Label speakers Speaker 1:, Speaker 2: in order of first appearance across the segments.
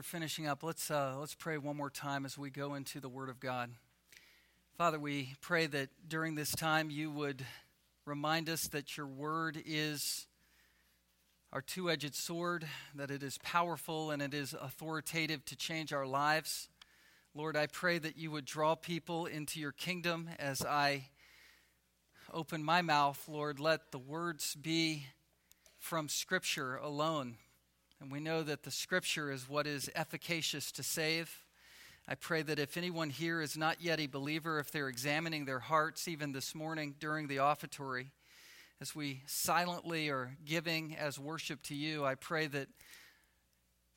Speaker 1: We're finishing up. Let's uh, let's pray one more time as we go into the Word of God. Father, we pray that during this time you would remind us that your Word is our two-edged sword, that it is powerful and it is authoritative to change our lives. Lord, I pray that you would draw people into your kingdom as I open my mouth. Lord, let the words be from Scripture alone. And we know that the scripture is what is efficacious to save. I pray that if anyone here is not yet a believer, if they're examining their hearts even this morning during the offertory, as we silently are giving as worship to you, I pray that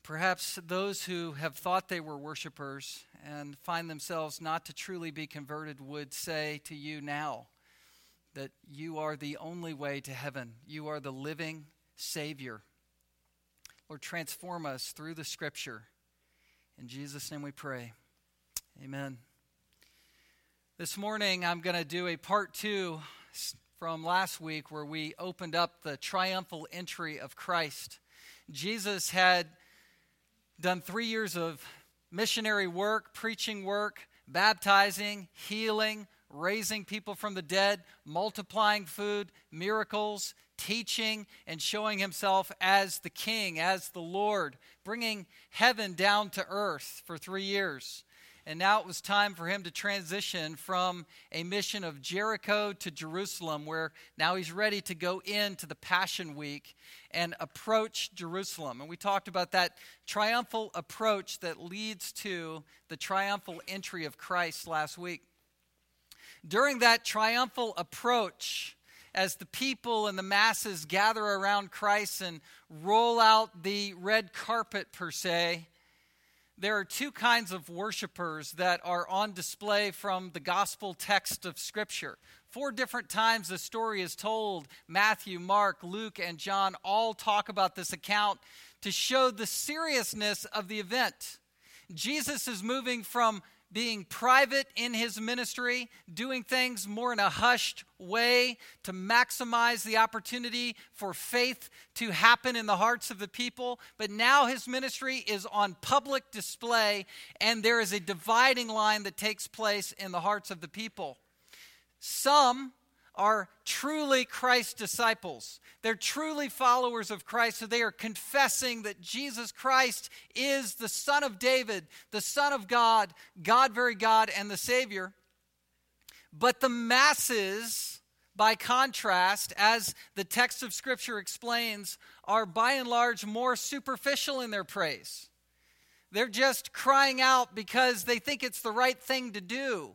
Speaker 1: perhaps those who have thought they were worshipers and find themselves not to truly be converted would say to you now that you are the only way to heaven. You are the living Savior. Lord, transform us through the scripture. In Jesus' name we pray. Amen. This morning, I'm going to do a part two from last week where we opened up the triumphal entry of Christ. Jesus had done three years of missionary work, preaching work, baptizing, healing, raising people from the dead, multiplying food, miracles, teaching and showing himself as the king, as the Lord, bringing heaven down to earth for three years. And now it was time for him to transition from a mission of Jericho to Jerusalem, where now he's ready to go into the Passion Week and approach Jerusalem. And we talked about that triumphal approach that leads to the triumphal entry of Christ last week. During that triumphal approach, as the people and the masses gather around Christ and roll out the red carpet, per se, there are two kinds of worshipers that are on display from the gospel text of Scripture. Four different times the story is told. Matthew, Mark, Luke, and John all talk about this account to show the seriousness of the event. Jesus is moving from being private in his ministry, doing things more in a hushed way to maximize the opportunity for faith to happen in the hearts of the people. But now his ministry is on public display, and there is a dividing line that takes place in the hearts of the people. Some are truly Christ disciples. They're truly followers of Christ, so they are confessing that Jesus Christ is the Son of David, the Son of God, God, very God, and the Savior. But the masses, by contrast, as the text of Scripture explains, are by and large more superficial in their praise. They're just crying out because they think it's the right thing to do.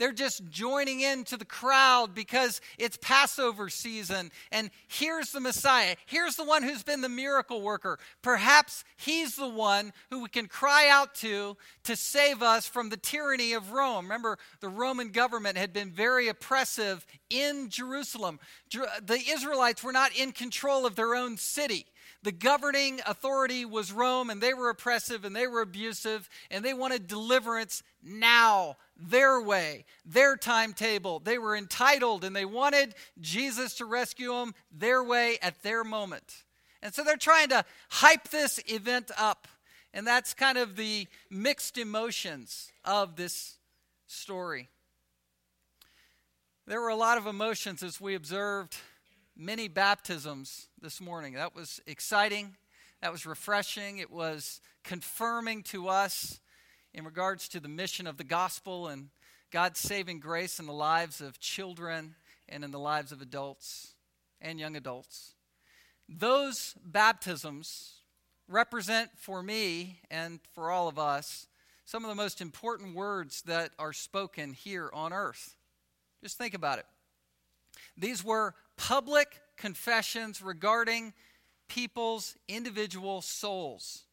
Speaker 1: They're just joining in to the crowd because it's Passover season. And here's the Messiah. Here's the one who's been the miracle worker. Perhaps he's the one who we can cry out to to save us from the tyranny of Rome. Remember, the Roman government had been very oppressive in Jerusalem. The Israelites were not in control of their own city. The governing authority was Rome, and they were oppressive and they were abusive, and they wanted deliverance now, their way, their timetable. They were entitled and they wanted Jesus to rescue them their way at their moment. And so they're trying to hype this event up. And that's kind of the mixed emotions of this story. There were a lot of emotions as we observed many baptisms this morning. That was exciting. That was refreshing. It was confirming to us in regards to the mission of the gospel and God's saving grace in the lives of children and in the lives of adults and young adults. Those baptisms represent for me and for all of us some of the most important words that are spoken here on earth. Just think about it. These were public confessions regarding people's individual souls.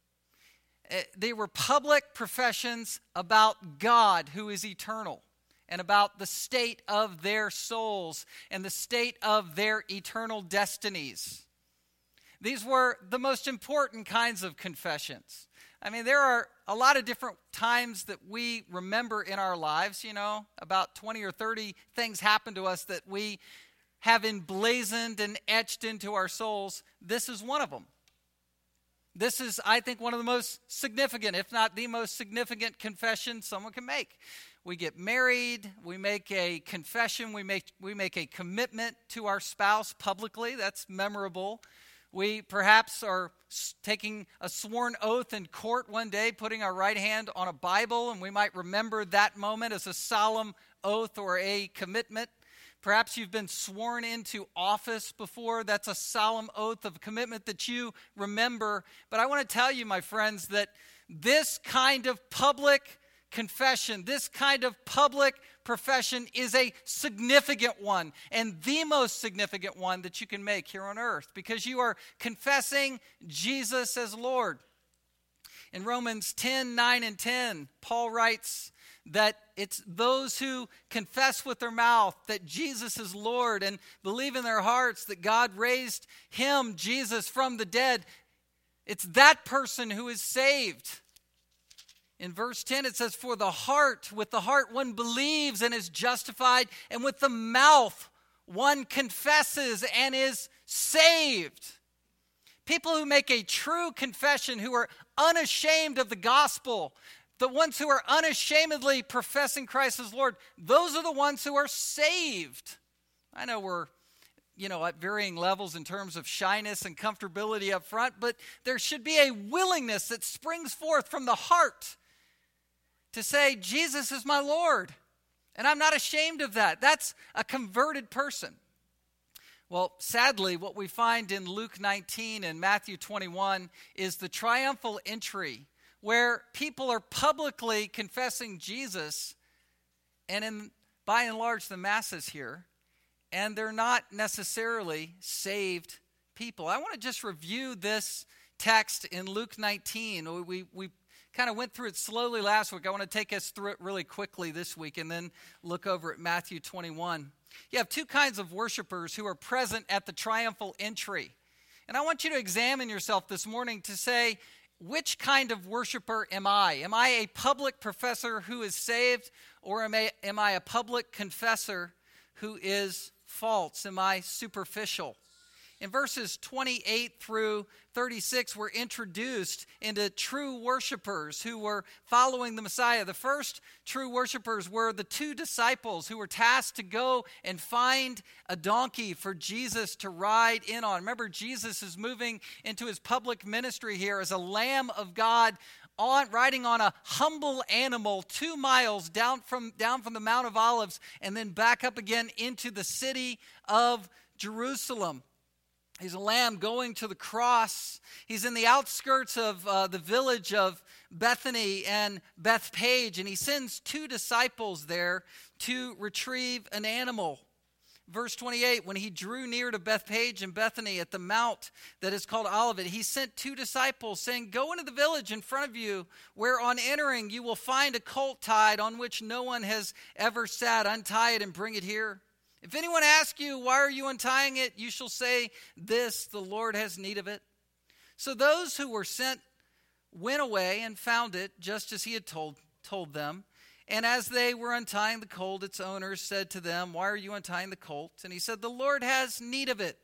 Speaker 1: Eh, they were public professions about God who is eternal and about the state of their souls and the state of their eternal destinies. These were the most important kinds of confessions. I mean, there are a lot of different times that we remember in our lives, you know, about 20 or 30 things happen to us that we have emblazoned and etched into our souls, this is one of them. This is, I think, one of the most significant, if not the most significant confession someone can make. We get married, we make a confession, we make, we make a commitment to our spouse publicly. That's memorable. We perhaps are taking a sworn oath in court one day, putting our right hand on a Bible, and we might remember that moment as a solemn oath or a commitment. Perhaps you've been sworn into office before. That's a solemn oath of commitment that you remember. But I want to tell you, my friends, that this kind of public confession, this kind of public profession is a significant one and the most significant one that you can make here on earth because you are confessing Jesus as Lord. In Romans 10 9 and 10, Paul writes, that it's those who confess with their mouth that Jesus is Lord and believe in their hearts that God raised him, Jesus, from the dead. It's that person who is saved. In verse 10, it says, For the heart, with the heart one believes and is justified, and with the mouth one confesses and is saved. People who make a true confession, who are unashamed of the gospel, the ones who are unashamedly professing Christ as Lord, those are the ones who are saved. I know we're you know, at varying levels in terms of shyness and comfortability up front, but there should be a willingness that springs forth from the heart to say, Jesus is my Lord. And I'm not ashamed of that. That's a converted person. Well, sadly, what we find in Luke 19 and Matthew 21 is the triumphal entry where people are publicly confessing Jesus, and in by and large the masses here, and they're not necessarily saved people. I want to just review this text in Luke 19. We, we kind of went through it slowly last week. I want to take us through it really quickly this week and then look over at Matthew 21. You have two kinds of worshipers who are present at the triumphal entry. And I want you to examine yourself this morning to say, which kind of worshiper am I? Am I a public professor who is saved, or am I, am I a public confessor who is false? Am I superficial? In verses 28 through 36, we're introduced into true worshipers who were following the Messiah. The first true worshipers were the two disciples who were tasked to go and find a donkey for Jesus to ride in on. Remember, Jesus is moving into his public ministry here as a Lamb of God on riding on a humble animal two miles down from down from the Mount of Olives and then back up again into the city of Jerusalem. He's a lamb going to the cross. He's in the outskirts of uh, the village of Bethany and Bethphage, and he sends two disciples there to retrieve an animal. Verse 28 When he drew near to Bethphage and Bethany at the mount that is called Olivet, he sent two disciples, saying, Go into the village in front of you, where on entering you will find a colt tied on which no one has ever sat. Untie it and bring it here. If anyone asks you, Why are you untying it? you shall say, This, the Lord has need of it. So those who were sent went away and found it just as he had told, told them. And as they were untying the colt, its owner said to them, Why are you untying the colt? And he said, The Lord has need of it.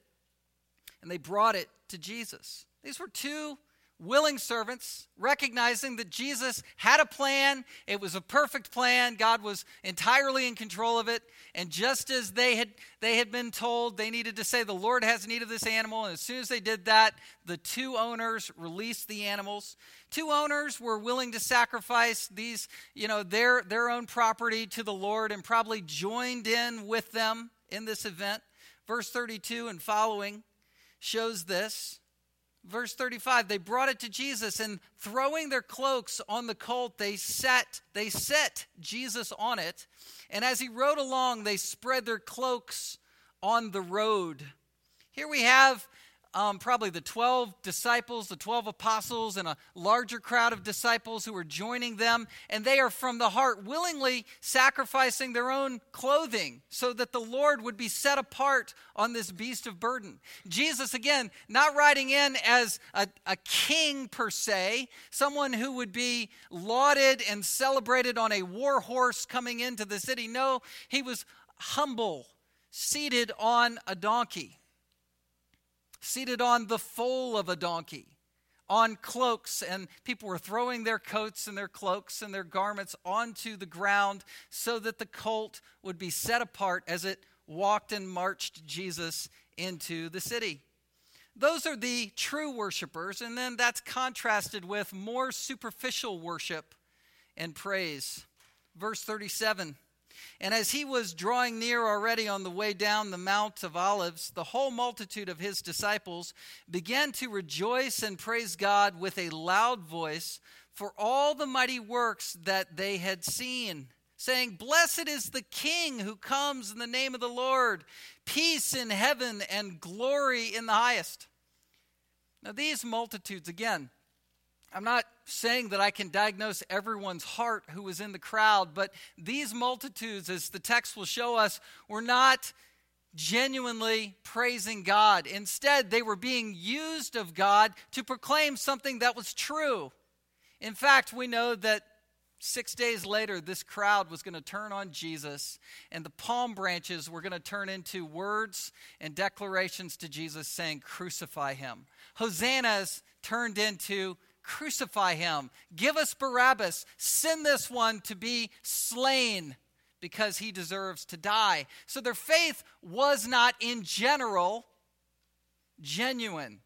Speaker 1: And they brought it to Jesus. These were two willing servants, recognizing that Jesus had a plan. It was a perfect plan. God was entirely in control of it. And just as they had, they had been told they needed to say, The Lord has need of this animal. And as soon as they did that, the two owners released the animals. Two owners were willing to sacrifice these, you know, their, their own property to the Lord and probably joined in with them in this event. Verse 32 and following shows this. Verse 35, they brought it to Jesus and throwing their cloaks on the colt, they set, they set Jesus on it. And as he rode along, they spread their cloaks on the road. Here we have um, probably the 12 disciples, the 12 apostles, and a larger crowd of disciples who are joining them. And they are from the heart willingly sacrificing their own clothing so that the Lord would be set apart on this beast of burden. Jesus, again, not riding in as a, a king per se, someone who would be lauded and celebrated on a war horse coming into the city. No, he was humble, seated on a donkey seated on the foal of a donkey, on cloaks, and people were throwing their coats and their cloaks and their garments onto the ground so that the colt would be set apart as it walked and marched Jesus into the city. Those are the true worshipers, and then that's contrasted with more superficial worship and praise. Verse 37 And as he was drawing near already on the way down the Mount of Olives, the whole multitude of his disciples began to rejoice and praise God with a loud voice for all the mighty works that they had seen saying, Blessed is the King who comes in the name of the Lord, peace in heaven and glory in the highest. Now, these multitudes, again, I'm not saying that I can diagnose everyone's heart who was in the crowd, but these multitudes, as the text will show us, were not genuinely praising God. Instead, they were being used of God to proclaim something that was true. In fact, we know that Six days later, this crowd was going to turn on Jesus, and the palm branches were going to turn into words and declarations to Jesus saying, Crucify him. Hosannas turned into, Crucify him. Give us Barabbas. Send this one to be slain because he deserves to die. So their faith was not, in general, genuine.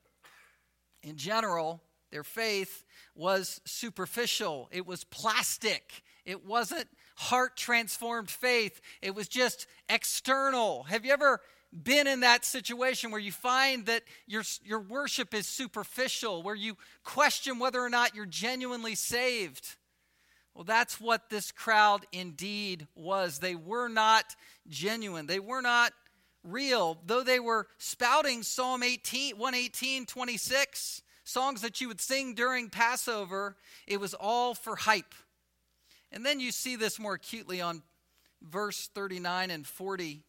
Speaker 1: In general, their faith was superficial, it was plastic, it wasn't heart transformed faith, it was just external. Have you ever been in that situation where you find that your, your worship is superficial, where you question whether or not you're genuinely saved? Well, that's what this crowd indeed was. They were not genuine. They were not real. Though they were spouting Psalm 18, 118, 26, songs that you would sing during Passover, it was all for hype. And then you see this more acutely on verse 39 and 40.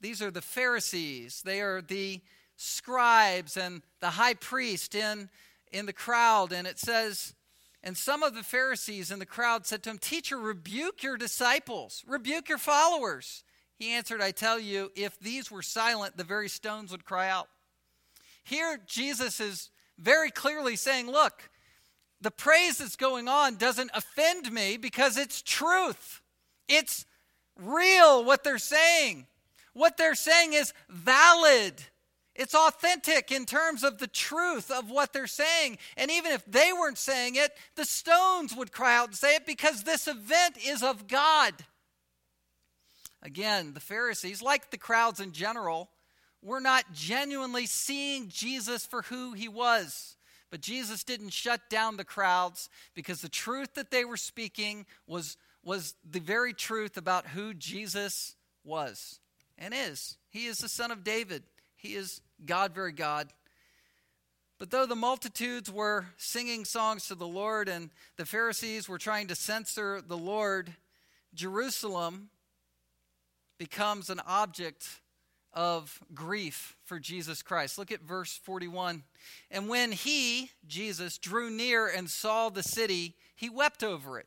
Speaker 1: These are the Pharisees, they are the scribes and the high priest in, in the crowd. And it says, and some of the Pharisees in the crowd said to him, Teacher, rebuke your disciples, rebuke your followers. He answered, I tell you, if these were silent, the very stones would cry out. Here, Jesus is very clearly saying, look, the praise that's going on doesn't offend me because it's truth. It's real what they're saying. What they're saying is valid. It's authentic in terms of the truth of what they're saying. And even if they weren't saying it, the stones would cry out and say it because this event is of God. Again, the Pharisees, like the crowds in general, were not genuinely seeing Jesus for who he was. But Jesus didn't shut down the crowds because the truth that they were speaking was, was the very truth about who Jesus was and is. He is the Son of David, He is God, very God. But though the multitudes were singing songs to the Lord and the Pharisees were trying to censor the Lord, Jerusalem becomes an object of grief for Jesus Christ. Look at verse 41. And when he, Jesus, drew near and saw the city, he wept over it,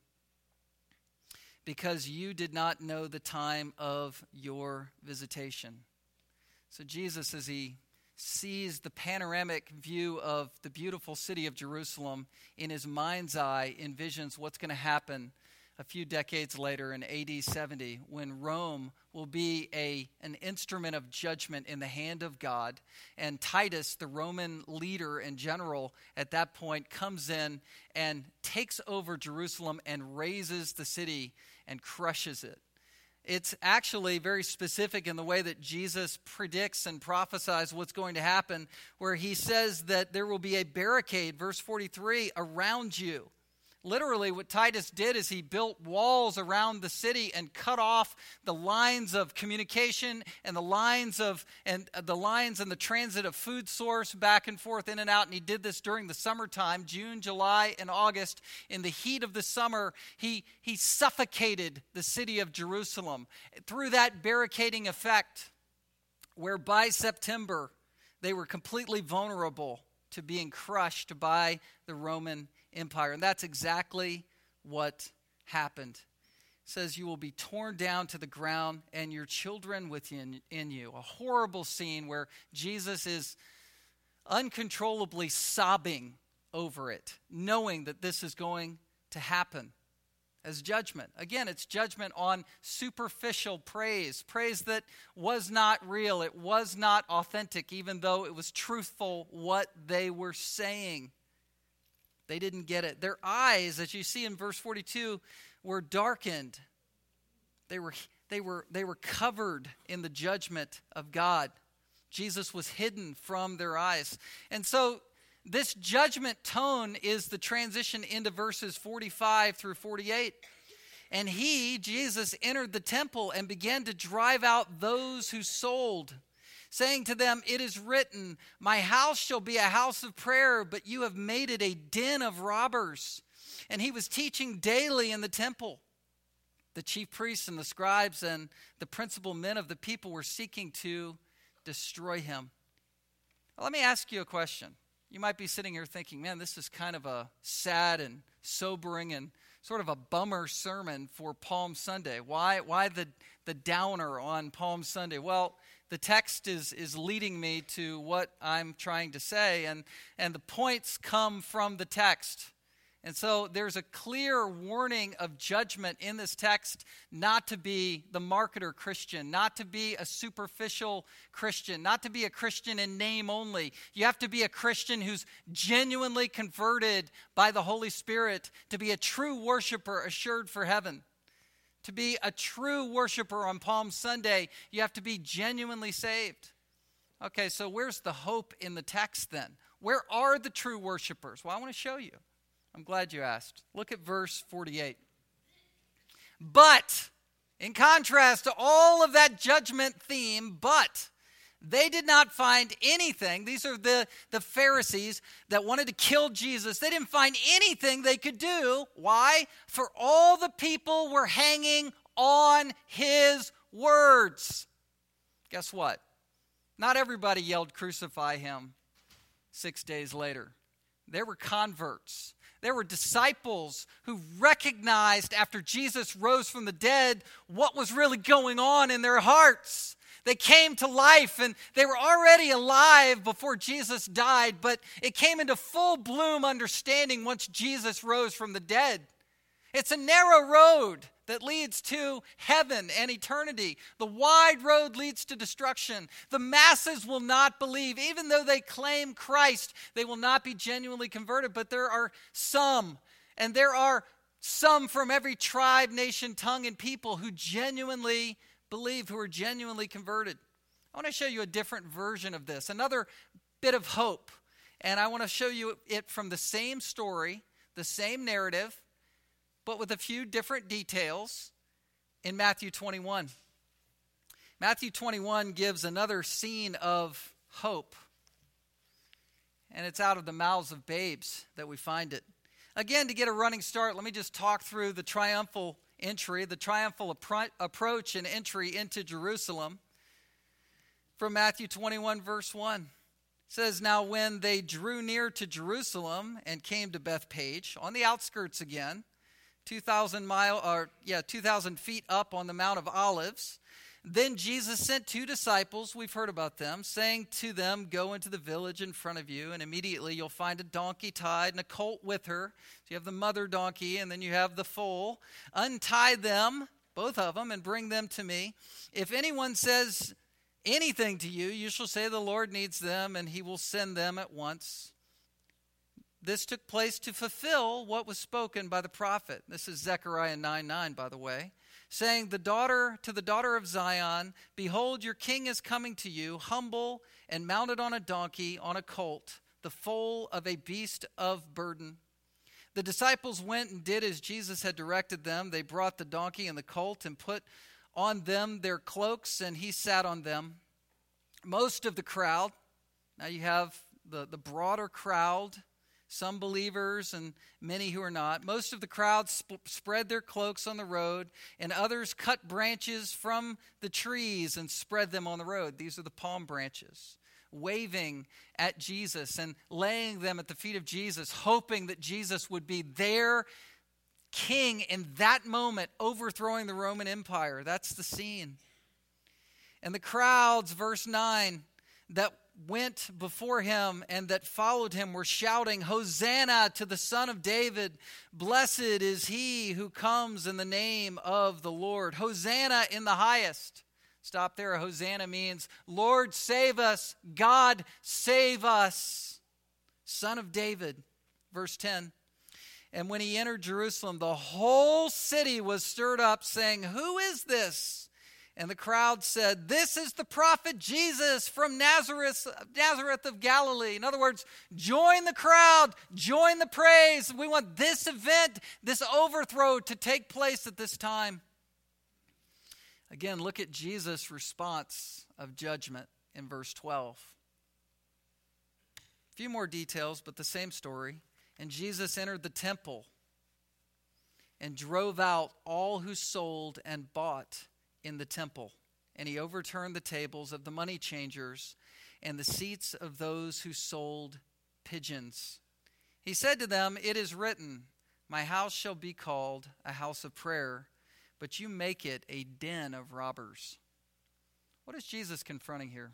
Speaker 1: because you did not know the time of your visitation. So, Jesus, as he sees the panoramic view of the beautiful city of Jerusalem in his mind's eye, envisions what's going to happen a few decades later in AD 70 when Rome will be a, an instrument of judgment in the hand of God. And Titus, the Roman leader and general at that point, comes in and takes over Jerusalem and razes the city and crushes it. It's actually very specific in the way that Jesus predicts and prophesies what's going to happen, where he says that there will be a barricade, verse 43, around you literally what Titus did is he built walls around the city and cut off the lines of communication and the lines of and uh, the lines and the transit of food source back and forth in and out. And he did this during the summertime June July and August. In the heat of the summer he he suffocated the city of Jerusalem through that barricading effect where by September they were completely vulnerable to being crushed by the Roman Empire. And that's exactly what happened. It says, You will be torn down to the ground and your children within in you. A horrible scene where Jesus is uncontrollably sobbing over it, knowing that this is going to happen as judgment. Again, it's judgment on superficial praise, praise that was not real, it was not authentic, even though it was truthful what they were saying. They didn't get it. Their eyes, as you see in verse 42, were darkened. They were, they were, they were covered in the judgment of God. Jesus was hidden from their eyes. And so this judgment tone is the transition into verses 45 through 48. And he, Jesus, entered the temple and began to drive out those who sold, saying to them, It is written, My house shall be a house of prayer, but you have made it a den of robbers. And he was teaching daily in the temple. The chief priests and the scribes and the principal men of the people were seeking to destroy him. let me ask you a question. You might be sitting here thinking, man, this is kind of a sad and sobering and sort of a bummer sermon for Palm Sunday. Why, why the, the downer on Palm Sunday? Well, the text is, is leading me to what I'm trying to say, and, and the points come from the text. And so there's a clear warning of judgment in this text not to be the marketer Christian, not to be a superficial Christian, not to be a Christian in name only. You have to be a Christian who's genuinely converted by the Holy Spirit to be a true worshiper assured for heaven. To be a true worshiper on Palm Sunday, you have to be genuinely saved. Okay, so where's the hope in the text then? Where are the true worshipers? Well, I want to show you. I'm glad you asked. Look at verse 48. But, in contrast to all of that judgment theme, but they did not find anything. These are the, the Pharisees that wanted to kill Jesus. They didn't find anything they could do. Why? For all the people were hanging on his words. Guess what? Not everybody yelled, Crucify him six days later. There were converts. There were disciples who recognized after Jesus rose from the dead what was really going on in their hearts. They came to life and they were already alive before Jesus died, but it came into full bloom understanding once Jesus rose from the dead. It's a narrow road that leads to heaven and eternity. The wide road leads to destruction. The masses will not believe. Even though they claim Christ, they will not be genuinely converted. But there are some, and there are some from every tribe, nation, tongue, and people who genuinely believe, who are genuinely converted. I want to show you a different version of this, another bit of hope. And I want to show you it from the same story, the same narrative, but with a few different details in Matthew 21. Matthew 21 gives another scene of hope. And it's out of the mouths of babes that we find it. Again, to get a running start, let me just talk through the triumphal entry, the triumphal appro- approach and entry into Jerusalem from Matthew 21, verse 1. It says, Now when they drew near to Jerusalem and came to Bethphage, on the outskirts again, 2,000 mile, or yeah, 2,000 feet up on the Mount of Olives. Then Jesus sent two disciples, we've heard about them, saying to them, Go into the village in front of you, and immediately you'll find a donkey tied and a colt with her. So you have the mother donkey, and then you have the foal. Untie them, both of them, and bring them to me. If anyone says anything to you, you shall say, The Lord needs them, and he will send them at once. This took place to fulfill what was spoken by the prophet. This is Zechariah 9 9, by the way, saying, The daughter to the daughter of Zion, Behold, your king is coming to you, humble and mounted on a donkey, on a colt, the foal of a beast of burden. The disciples went and did as Jesus had directed them. They brought the donkey and the colt and put on them their cloaks, and he sat on them. Most of the crowd, now you have the, the broader crowd, some believers and many who are not. Most of the crowd sp- spread their cloaks on the road, and others cut branches from the trees and spread them on the road. These are the palm branches waving at Jesus and laying them at the feet of Jesus, hoping that Jesus would be their king in that moment, overthrowing the Roman Empire. That's the scene. And the crowds, verse 9, that went before him and that followed him were shouting, Hosanna to the Son of David! Blessed is he who comes in the name of the Lord! Hosanna in the highest! Stop there. Hosanna means, Lord, save us. God, save us. Son of David. Verse 10. And when he entered Jerusalem, the whole city was stirred up, saying, Who is this? And the crowd said, This is the prophet Jesus from Nazareth, Nazareth of Galilee. In other words, join the crowd, join the praise. We want this event, this overthrow to take place at this time. Again, look at Jesus' response of judgment in verse 12. A few more details, but the same story. And Jesus entered the temple and drove out all who sold and bought in the temple. And he overturned the tables of the money changers and the seats of those who sold pigeons. He said to them, It is written, My house shall be called a house of prayer but you make it a den of robbers. What is Jesus confronting here?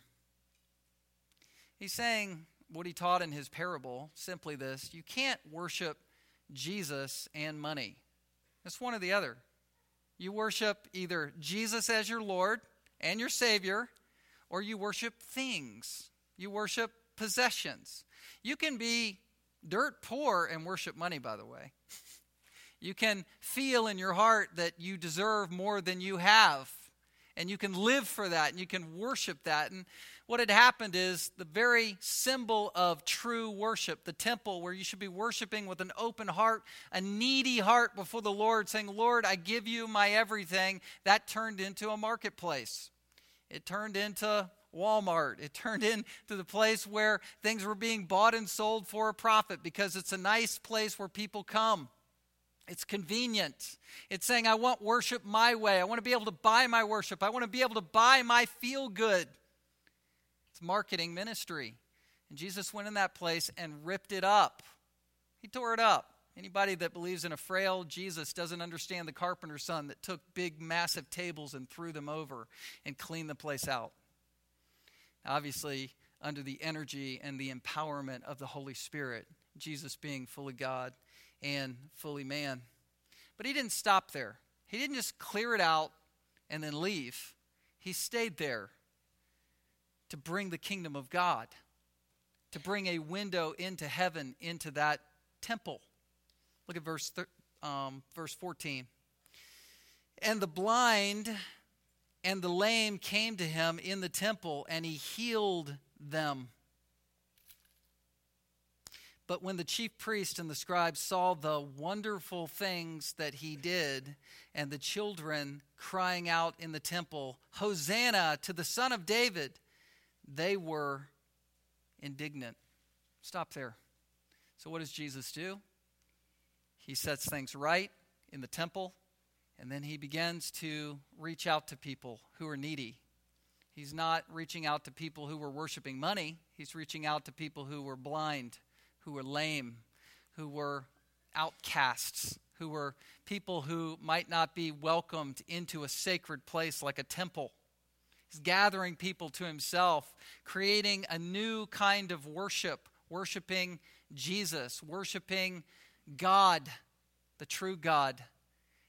Speaker 1: He's saying what he taught in his parable simply this you can't worship Jesus and money. It's one or the other. You worship either Jesus as your Lord and your Savior, or you worship things. You worship possessions. You can be dirt poor and worship money, by the way. You can feel in your heart that you deserve more than you have. And you can live for that and you can worship that. And what had happened is the very symbol of true worship, the temple where you should be worshiping with an open heart, a needy heart before the Lord, saying, Lord, I give you my everything, that turned into a marketplace. It turned into Walmart. It turned into the place where things were being bought and sold for a profit because it's a nice place where people come. It's convenient. It's saying, I want worship my way. I want to be able to buy my worship. I want to be able to buy my feel good. It's marketing ministry. And Jesus went in that place and ripped it up. He tore it up. Anybody that believes in a frail Jesus doesn't understand the carpenter's son that took big, massive tables and threw them over and cleaned the place out. Obviously, under the energy and the empowerment of the Holy Spirit, Jesus being fully God and fully man. But he didn't stop there. He didn't just clear it out and then leave. He stayed there to bring the kingdom of God, to bring a window into heaven, into that temple. Look at verse, um, verse 14. And the blind and the lame came to him in the temple, and he healed them. But when the chief priest and the scribes saw the wonderful things that he did, and the children crying out in the temple, Hosanna to the Son of David, they were indignant. Stop there. So, what does Jesus do? He sets things right in the temple, and then he begins to reach out to people who are needy. He's not reaching out to people who were worshiping money, he's reaching out to people who were blind who were lame, who were outcasts, who were people who might not be welcomed into a sacred place like a temple. He's gathering people to himself, creating a new kind of worship, worshiping Jesus, worshiping God, the true God.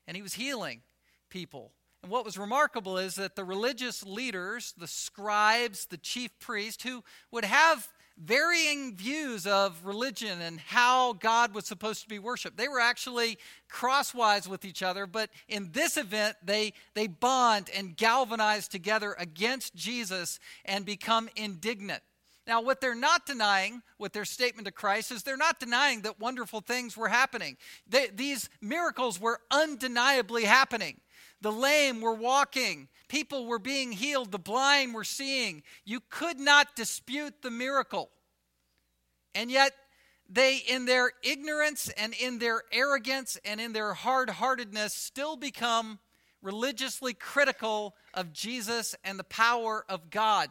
Speaker 1: And he was healing people. And what was remarkable is that the religious leaders, the scribes, the chief priests, who would have varying views of religion and how God was supposed to be worshiped. They were actually crosswise with each other, but in this event, they, they bond and galvanize together against Jesus and become indignant. Now, what they're not denying with their statement to Christ is they're not denying that wonderful things were happening. They, these miracles were undeniably happening. The lame were walking, people were being healed, the blind were seeing. You could not dispute the miracle. And yet, they, in their ignorance and in their arrogance and in their hard heartedness, still become religiously critical of Jesus and the power of God.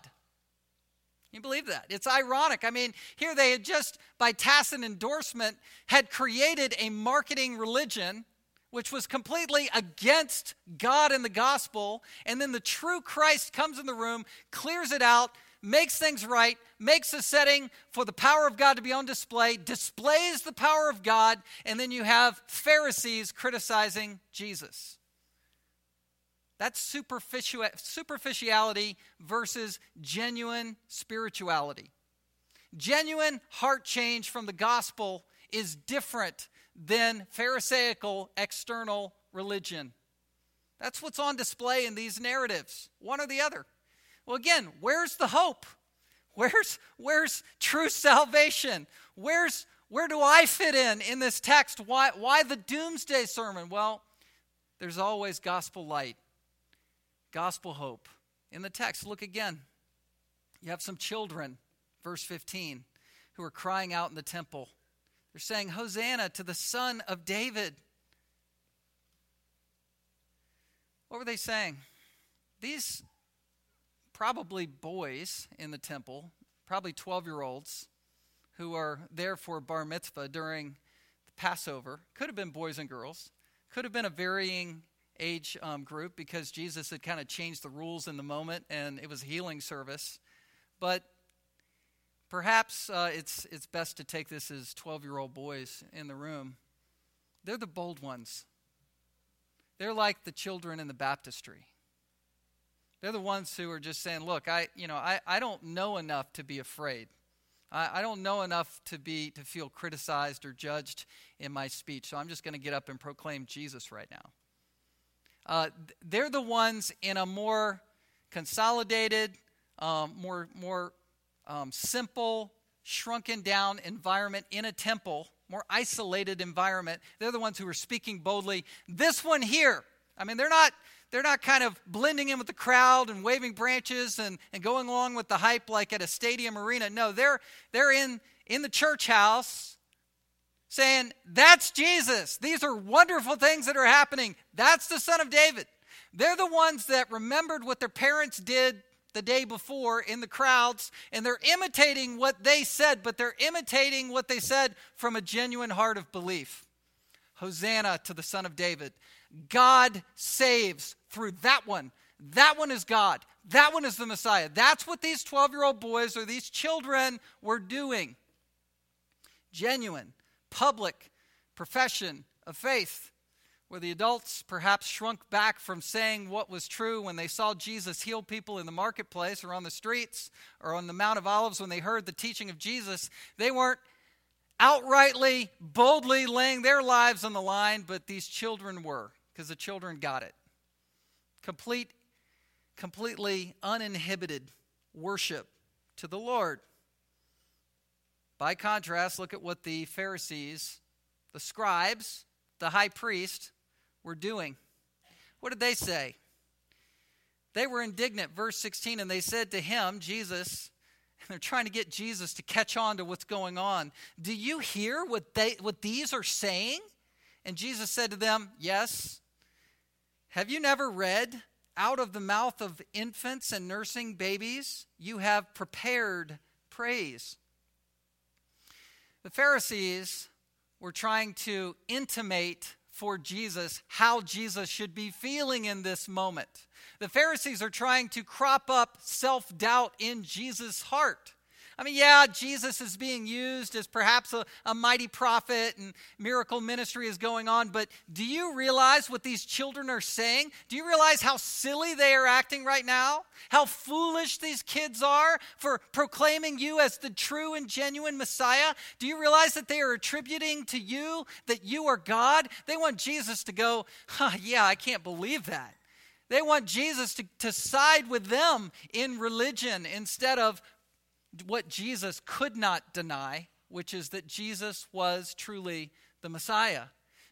Speaker 1: You believe that? It's ironic. I mean, here they had just, by tacit endorsement, had created a marketing religion which was completely against God and the gospel. And then the true Christ comes in the room, clears it out, makes things right, makes a setting for the power of God to be on display, displays the power of God, and then you have Pharisees criticizing Jesus. That's superficiality versus genuine spirituality. Genuine heart change from the gospel is different than Pharisaical external religion. That's what's on display in these narratives, one or the other. Well, again, where's the hope? Where's, where's true salvation? Where's, where do I fit in in this text? Why, why the doomsday sermon? Well, there's always gospel light, gospel hope. In the text, look again. You have some children, verse 15, who are crying out in the temple. They're saying, Hosanna to the Son of David. What were they saying? These probably boys in the temple, probably 12 year olds, who are there for bar mitzvah during the Passover, could have been boys and girls, could have been a varying age um, group because Jesus had kind of changed the rules in the moment and it was a healing service. But Perhaps uh, it's, it's best to take this as 12 year old boys in the room. They're the bold ones. They're like the children in the baptistry. They're the ones who are just saying, Look, I, you know, I, I don't know enough to be afraid. I, I don't know enough to, be, to feel criticized or judged in my speech, so I'm just going to get up and proclaim Jesus right now. Uh, they're the ones in a more consolidated, um, more, more um, simple, shrunken down environment in a temple, more isolated environment. They're the ones who are speaking boldly. This one here, I mean, they're not they're not kind of blending in with the crowd and waving branches and, and going along with the hype like at a stadium arena. No, they're they're in in the church house saying, That's Jesus. These are wonderful things that are happening. That's the son of David. They're the ones that remembered what their parents did the day before in the crowds, and they're imitating what they said, but they're imitating what they said from a genuine heart of belief. Hosanna to the Son of David. God saves through that one. That one is God. That one is the Messiah. That's what these 12 year old boys or these children were doing. Genuine, public profession of faith where the adults perhaps shrunk back from saying what was true when they saw Jesus heal people in the marketplace or on the streets or on the Mount of Olives when they heard the teaching of Jesus. They weren't outrightly, boldly laying their lives on the line, but these children were because the children got it. Complete, completely uninhibited worship to the Lord. By contrast, look at what the Pharisees, the scribes, the high priest, were doing. What did they say? They were indignant, verse 16, and they said to him, Jesus, and they're trying to get Jesus to catch on to what's going on. Do you hear what they what these are saying? And Jesus said to them, Yes. Have you never read, out of the mouth of infants and nursing babies, you have prepared praise? The Pharisees were trying to intimate for Jesus how Jesus should be feeling in this moment. The Pharisees are trying to crop up self doubt in Jesus' heart. I mean, yeah, Jesus is being used as perhaps a, a, mighty prophet and miracle ministry is going on, but do you realize what these children are saying? Do you realize how silly they are acting right now? How foolish these kids are for proclaiming you as the true and genuine Messiah? Do you realize that they are attributing to you that you are God? They want Jesus to go, huh, yeah, I can't believe that. They want Jesus to, to side with them in religion instead of what Jesus could not deny, which is that Jesus was truly the Messiah.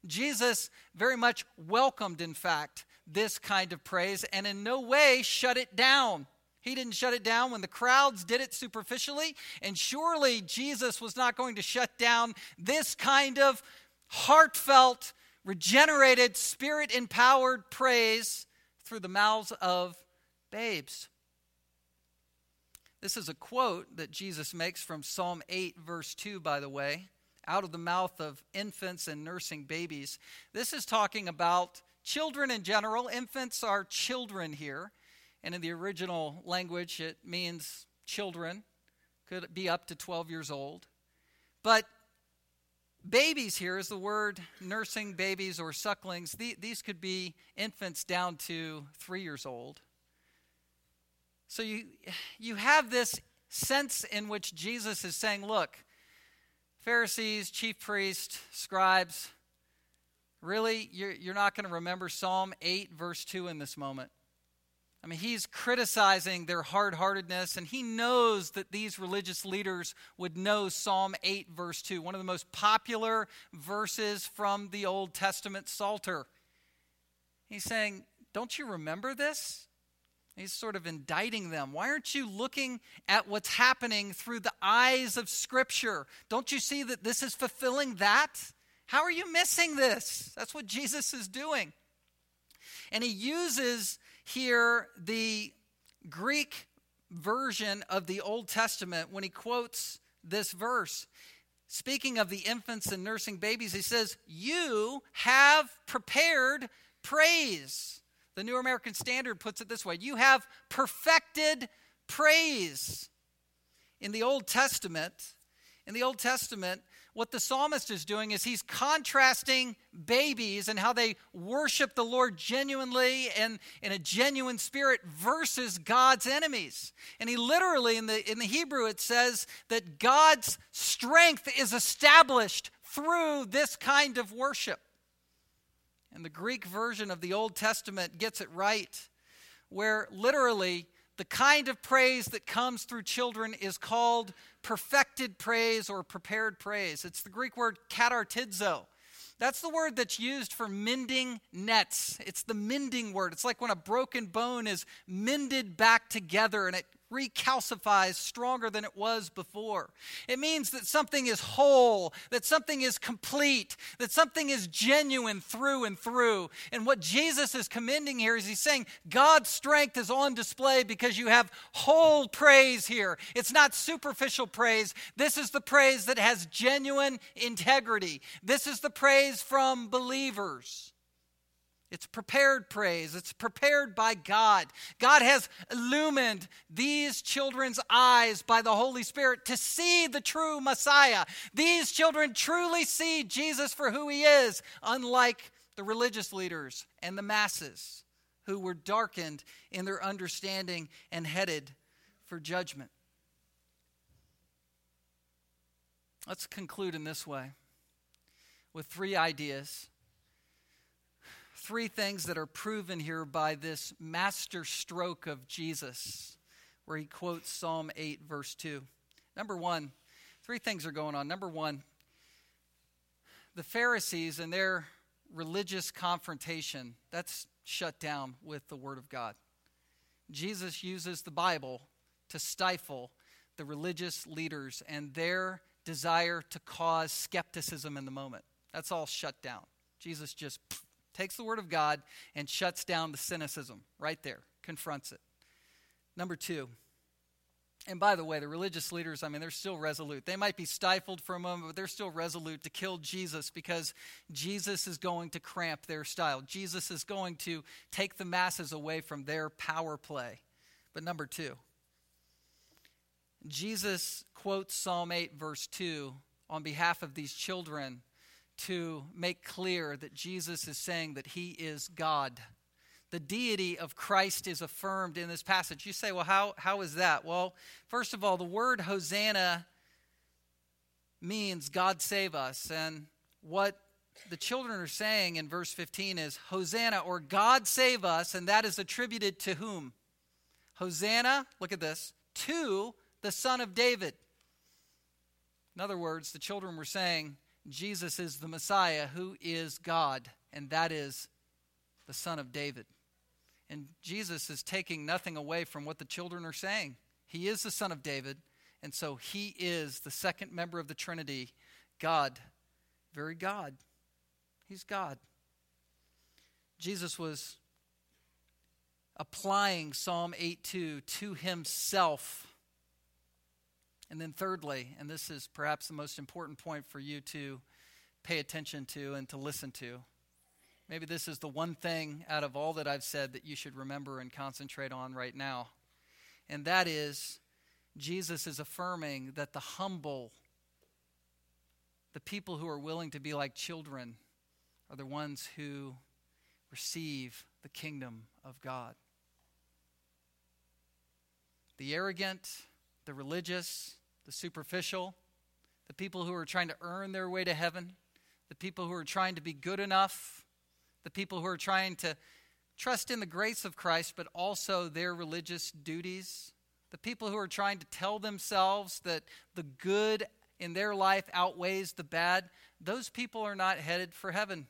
Speaker 1: Jesus very much welcomed, in fact, this kind of praise and in no way shut it down. He didn't shut it down when the crowds did it superficially, and surely Jesus was not going to shut down this kind of heartfelt, regenerated, spirit empowered praise through the mouths of babes. This is a quote that Jesus makes from Psalm 8, verse 2, by the way, out of the mouth of infants and nursing babies. This is talking about children in general. Infants are children here. And in the original language, it means children, could be up to 12 years old. But babies here is the word nursing babies or sucklings. These could be infants down to three years old. So you, you have this sense in which Jesus is saying, look, Pharisees, chief priests, scribes, really, you're, you're not going to remember Psalm 8, verse 2 in this moment. I mean, he's criticizing their hard heartedness, and he knows that these religious leaders would know Psalm 8, verse 2, one of the most popular verses from the Old Testament Psalter. He's saying, Don't you remember this? He's sort of indicting them. Why aren't you looking at what's happening through the eyes of Scripture? Don't you see that this is fulfilling that? How are you missing this? That's what Jesus is doing. And he uses here the Greek version of the Old Testament when he quotes this verse. Speaking of the infants and nursing babies, he says, You have prepared praise. The New American Standard puts it this way You have perfected praise. In the Old Testament, in the Old Testament, what the psalmist is doing is he's contrasting babies and how they worship the Lord genuinely and in a genuine spirit versus God's enemies. And he literally, in the, in the Hebrew, it says that God's strength is established through this kind of worship. And the Greek version of the Old Testament gets it right, where literally the kind of praise that comes through children is called perfected praise or prepared praise. It's the Greek word katartizo. That's the word that's used for mending nets. It's the mending word. It's like when a broken bone is mended back together and it recalcifies stronger than it was before. It means that something is whole, that something is complete, that something is genuine through and through. And what Jesus is commending here is he's saying God's strength is on display because you have whole praise here. It's not superficial praise. This is the praise that has genuine integrity. This is the praise from believers. It's prepared praise. It's prepared by God. God has illumined these children's eyes by the Holy Spirit to see the true Messiah. These children truly see Jesus for who he is, unlike the religious leaders and the masses who were darkened in their understanding and headed for judgment. Let's conclude in this way with three ideas three things that are proven here by this master stroke of Jesus, where he quotes Psalm 8, verse 2. Number one, three things are going on. Number one, the Pharisees and their religious confrontation, that's shut down with the Word of God. Jesus uses the Bible to stifle the religious leaders and their desire to cause skepticism in the moment. That's all shut down. Jesus just takes the word of God and shuts down the cynicism right there, confronts it. Number two, and by the way, the religious leaders, I mean, they're still resolute. They might be stifled for a moment, but they're still resolute to kill Jesus because Jesus is going to cramp their style. Jesus is going to take the masses away from their power play. But number two, Jesus quotes Psalm 8, verse 2, on behalf of these children to make clear that Jesus is saying that he is God. The deity of Christ is affirmed in this passage. You say, well, how, how is that? Well, first of all, the word Hosanna means God save us. And what the children are saying in verse 15 is Hosanna or God save us, and that is attributed to whom? Hosanna, look at this, to the son of David. In other words, the children were saying, Jesus is the Messiah who is God, and that is the son of David. And Jesus is taking nothing away from what the children are saying. He is the son of David, and so he is the second member of the Trinity, God, very God. He's God. Jesus was applying Psalm 8:2 to himself. And then thirdly, and this is perhaps the most important point for you to pay attention to and to listen to. Maybe this is the one thing out of all that I've said that you should remember and concentrate on right now. And that is Jesus is affirming that the humble, the people who are willing to be like children, are the ones who receive the kingdom of God. The arrogant, the religious, the superficial, the people who are trying to earn their way to heaven, the people who are trying to be good enough, the people who are trying to trust in the grace of Christ, but also their religious duties, the people who are trying to tell themselves that the good in their life outweighs the bad, those people are not headed for heaven.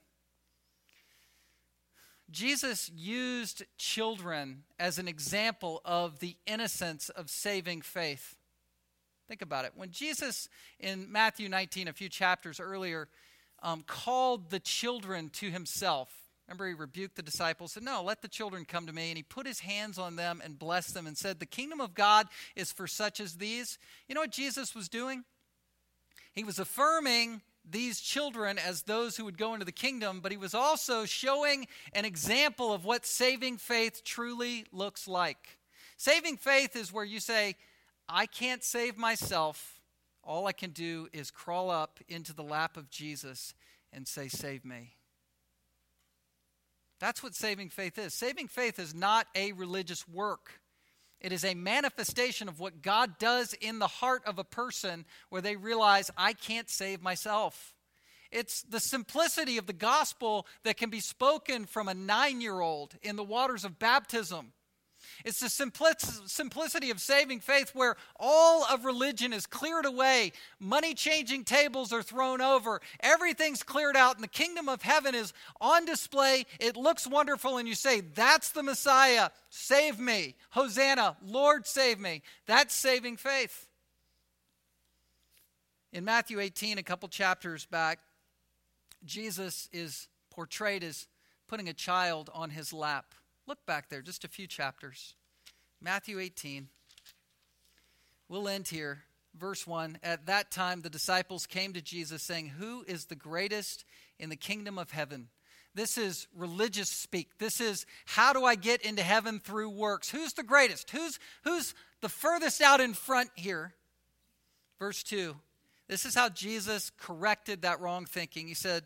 Speaker 1: Jesus used children as an example of the innocence of saving faith. Think about it. When Jesus, in Matthew 19, a few chapters earlier, um, called the children to himself, remember he rebuked the disciples, said, No, let the children come to me. And he put his hands on them and blessed them and said, The kingdom of God is for such as these. You know what Jesus was doing? He was affirming these children as those who would go into the kingdom, but he was also showing an example of what saving faith truly looks like. Saving faith is where you say, I can't save myself. All I can do is crawl up into the lap of Jesus and say, Save me. That's what saving faith is. Saving faith is not a religious work. It is a manifestation of what God does in the heart of a person where they realize, I can't save myself. It's the simplicity of the gospel that can be spoken from a nine year old in the waters of baptism. It's the simplicity of saving faith where all of religion is cleared away. Money changing tables are thrown over. Everything's cleared out, and the kingdom of heaven is on display. It looks wonderful, and you say, That's the Messiah. Save me. Hosanna. Lord, save me. That's saving faith. In Matthew 18, a couple chapters back, Jesus is portrayed as putting a child on his lap. Look back there, just a few chapters. Matthew 18. We'll end here. Verse 1 At that time, the disciples came to Jesus, saying, Who is the greatest in the kingdom of heaven? This is religious speak. This is how do I get into heaven through works? Who's the greatest? Who's, who's the furthest out in front here? Verse 2. This is how Jesus corrected that wrong thinking. He said,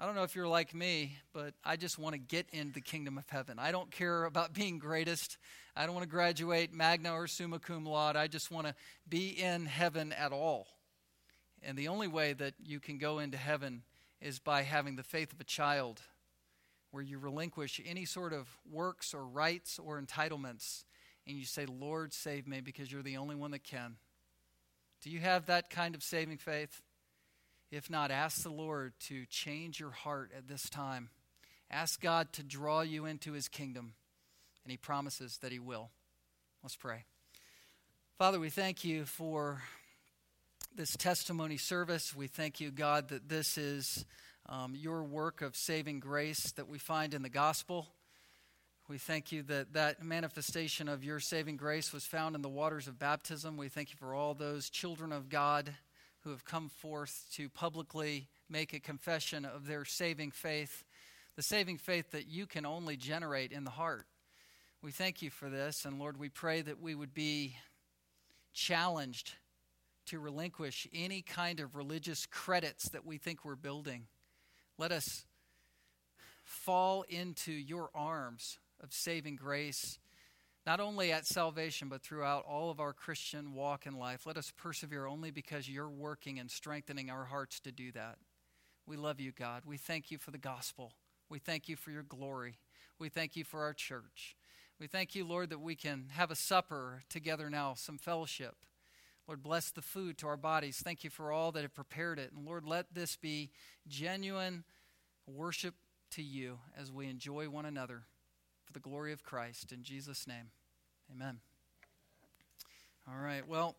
Speaker 1: I don't know if you're like me, but I just want to get into the kingdom of heaven. I don't care about being greatest. I don't want to graduate magna or summa cum laude. I just want to be in heaven at all. And the only way that you can go into heaven is by having the faith of a child, where you relinquish any sort of works or rights or entitlements, and you say, Lord, save me, because you're the only one that can. Do you have that kind of saving faith? If not, ask the Lord to change your heart at this time. Ask God to draw you into his kingdom, and he promises that he will. Let's pray. Father, we thank you for this testimony service. We thank you, God, that this is um, your work of saving grace that we find in the gospel. We thank you that that manifestation of your saving grace was found in the waters of baptism. We thank you for all those children of God who have come forth to publicly make a confession of their saving faith, the saving faith that you can only generate in the heart. We thank you for this, and Lord, we pray that we would be challenged to relinquish any kind of religious credits that we think we're building. Let us fall into your arms of saving grace, not only at salvation, but throughout all of our Christian walk in life. Let us persevere only because you're working and strengthening our hearts to do that. We love you, God. We thank you for the gospel. We thank you for your glory. We thank you for our church. We thank you, Lord, that we can have a supper together now, some fellowship. Lord, bless the food to our bodies. Thank you for all that have prepared it. And Lord, let this be genuine worship to you as we enjoy one another for the glory of Christ. In Jesus' name, amen. All right, well.